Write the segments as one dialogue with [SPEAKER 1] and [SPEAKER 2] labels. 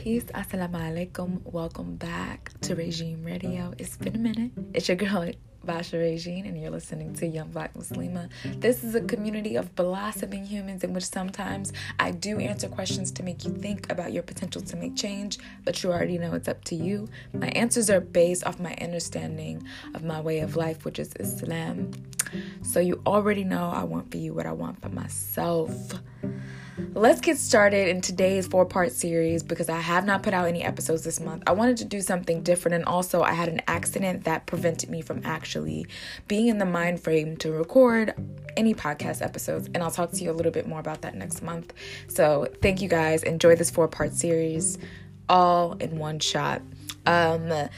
[SPEAKER 1] Peace, assalamu alaikum. Welcome back to Regine Radio. It's been a minute. It's your girl, Basha Regine, and you're listening to Young Black Muslima. This is a community of blossoming humans in which sometimes I do answer questions to make you think about your potential to make change, but you already know it's up to you. My answers are based off my understanding of my way of life, which is Islam. So you already know I want for you what I want for myself. Let's get started in today's four part series because I have not put out any episodes this month. I wanted to do something different, and also I had an accident that prevented me from actually being in the mind frame to record any podcast episodes. And I'll talk to you a little bit more about that next month. So, thank you guys. Enjoy this four part series all in one shot. Um,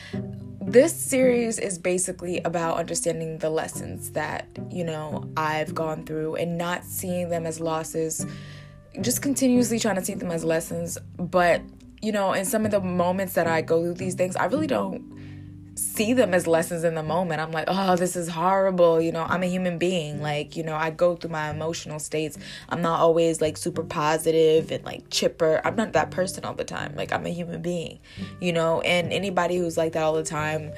[SPEAKER 1] this series is basically about understanding the lessons that, you know, I've gone through and not seeing them as losses just continuously trying to see them as lessons. But, you know, in some of the moments that I go through these things, I really don't see them as lessons in the moment. I'm like, oh, this is horrible. You know, I'm a human being. Like, you know, I go through my emotional states. I'm not always like super positive and like chipper. I'm not that person all the time. Like, I'm a human being, you know, and anybody who's like that all the time,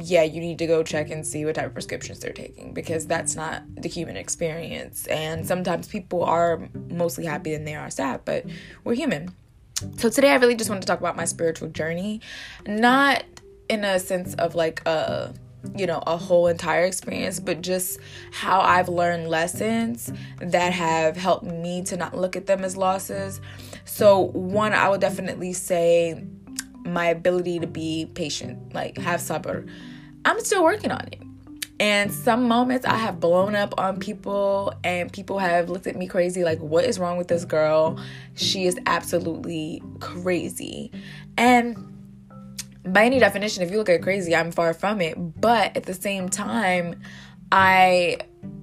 [SPEAKER 1] yeah, you need to go check and see what type of prescriptions they're taking because that's not the human experience. And sometimes people are mostly happy and they are sad, but we're human. So today I really just want to talk about my spiritual journey, not in a sense of like a you know a whole entire experience but just how i've learned lessons that have helped me to not look at them as losses so one i would definitely say my ability to be patient, like have sabr. I'm still working on it. And some moments I have blown up on people, and people have looked at me crazy like, what is wrong with this girl? She is absolutely crazy. And by any definition, if you look at crazy, I'm far from it. But at the same time, I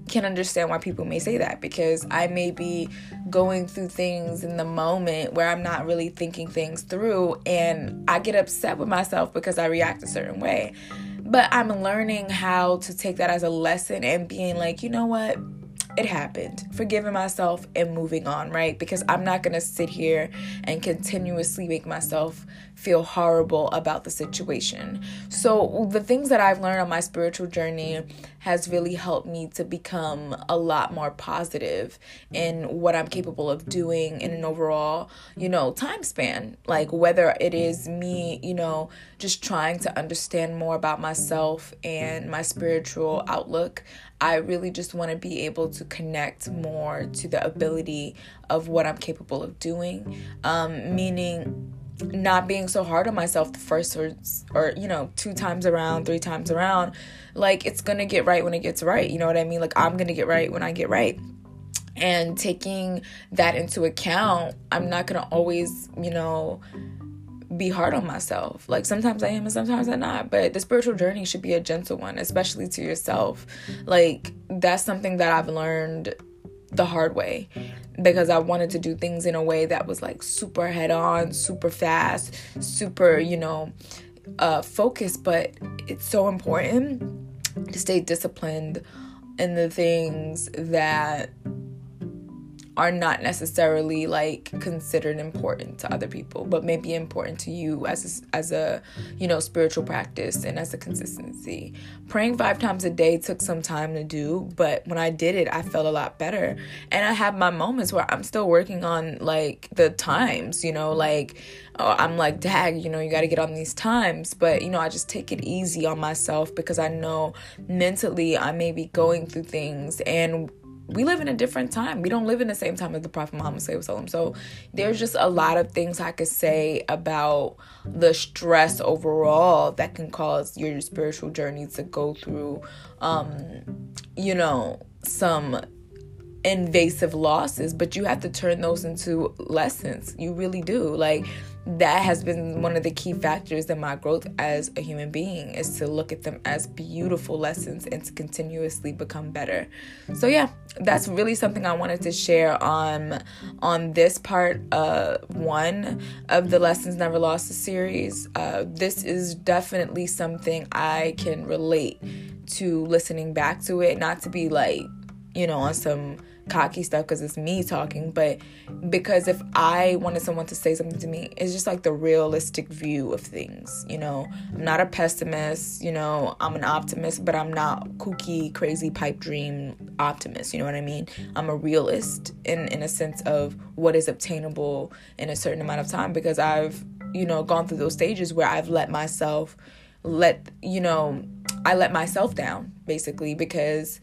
[SPEAKER 1] can understand why people may say that because I may be going through things in the moment where I'm not really thinking things through and I get upset with myself because I react a certain way. But I'm learning how to take that as a lesson and being like, you know what? It happened, forgiving myself and moving on, right? Because I'm not gonna sit here and continuously make myself feel horrible about the situation. So, the things that I've learned on my spiritual journey has really helped me to become a lot more positive in what I'm capable of doing in an overall, you know, time span. Like, whether it is me, you know, just trying to understand more about myself and my spiritual outlook. I really just want to be able to connect more to the ability of what I'm capable of doing. Um, meaning, not being so hard on myself the first or, or you know two times around three times around like it's gonna get right when it gets right you know what i mean like i'm gonna get right when i get right and taking that into account i'm not gonna always you know be hard on myself. Like sometimes I am and sometimes I'm not. But the spiritual journey should be a gentle one, especially to yourself. Like that's something that I've learned the hard way because I wanted to do things in a way that was like super head on, super fast, super, you know, uh focused, but it's so important to stay disciplined in the things that are not necessarily like considered important to other people but may be important to you as a, as a you know spiritual practice and as a consistency. Praying five times a day took some time to do but when i did it i felt a lot better. And i have my moments where i'm still working on like the times you know like oh, i'm like dag you know you got to get on these times. But you know i just take it easy on myself because i know mentally i may be going through things and we live in a different time. We don't live in the same time as the Prophet Muhammad. So there's just a lot of things I could say about the stress overall that can cause your spiritual journey to go through, um, you know, some invasive losses, but you have to turn those into lessons. You really do. Like, that has been one of the key factors in my growth as a human being is to look at them as beautiful lessons and to continuously become better. So yeah, that's really something I wanted to share on on this part uh one of the lessons never lost series. Uh this is definitely something I can relate to listening back to it, not to be like, you know, on some cocky stuff because it's me talking, but because if I wanted someone to say something to me, it's just like the realistic view of things. You know, I'm not a pessimist, you know, I'm an optimist, but I'm not kooky, crazy pipe dream optimist. You know what I mean? I'm a realist in, in a sense of what is obtainable in a certain amount of time because I've, you know, gone through those stages where I've let myself let, you know, I let myself down basically because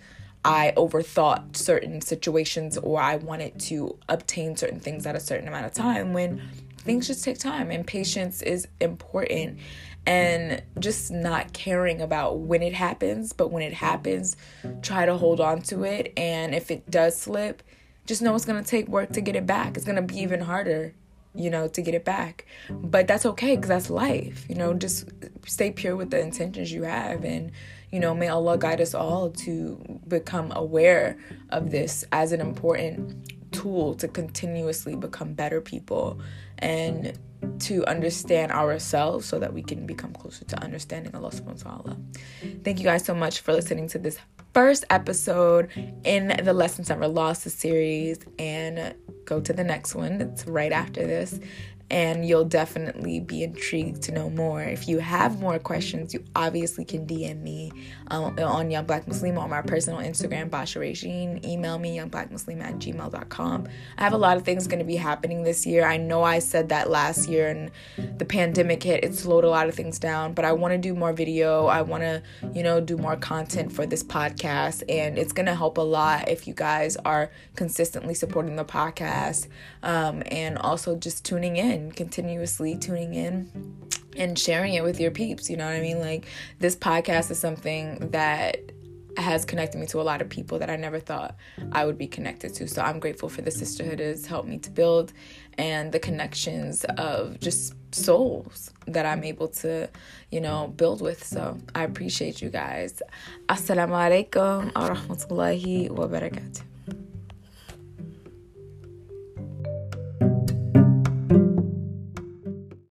[SPEAKER 1] I overthought certain situations or I wanted to obtain certain things at a certain amount of time when things just take time and patience is important and just not caring about when it happens, but when it happens, try to hold on to it. And if it does slip, just know it's gonna take work to get it back. It's gonna be even harder, you know, to get it back. But that's okay because that's life, you know, just stay pure with the intentions you have and you know, may Allah guide us all to become aware of this as an important tool to continuously become better people and to understand ourselves so that we can become closer to understanding Allah subhanahu wa ta'ala. Thank you guys so much for listening to this first episode in the Lessons Never Lost series and go to the next one. It's right after this and you'll definitely be intrigued to know more. If you have more questions, you obviously can DM me um, on Young Black Muslim on my personal Instagram, Basha Regine. Email me, youngblackmuslim at gmail.com. I have a lot of things going to be happening this year. I know I said that last year and the pandemic hit, it slowed a lot of things down, but I want to do more video. I want to, you know, do more content for this podcast, and it's going to help a lot if you guys are consistently supporting the podcast um, and also just tuning in continuously tuning in and sharing it with your peeps. You know what I mean? Like, this podcast is something that has connected me to a lot of people that I never thought I would be connected to. So I'm grateful for the sisterhood it has helped me to build and the connections of just souls that I'm able to, you know, build with. So I appreciate you guys. Assalamu alaikum wa rahmatullahi wa barakatuh.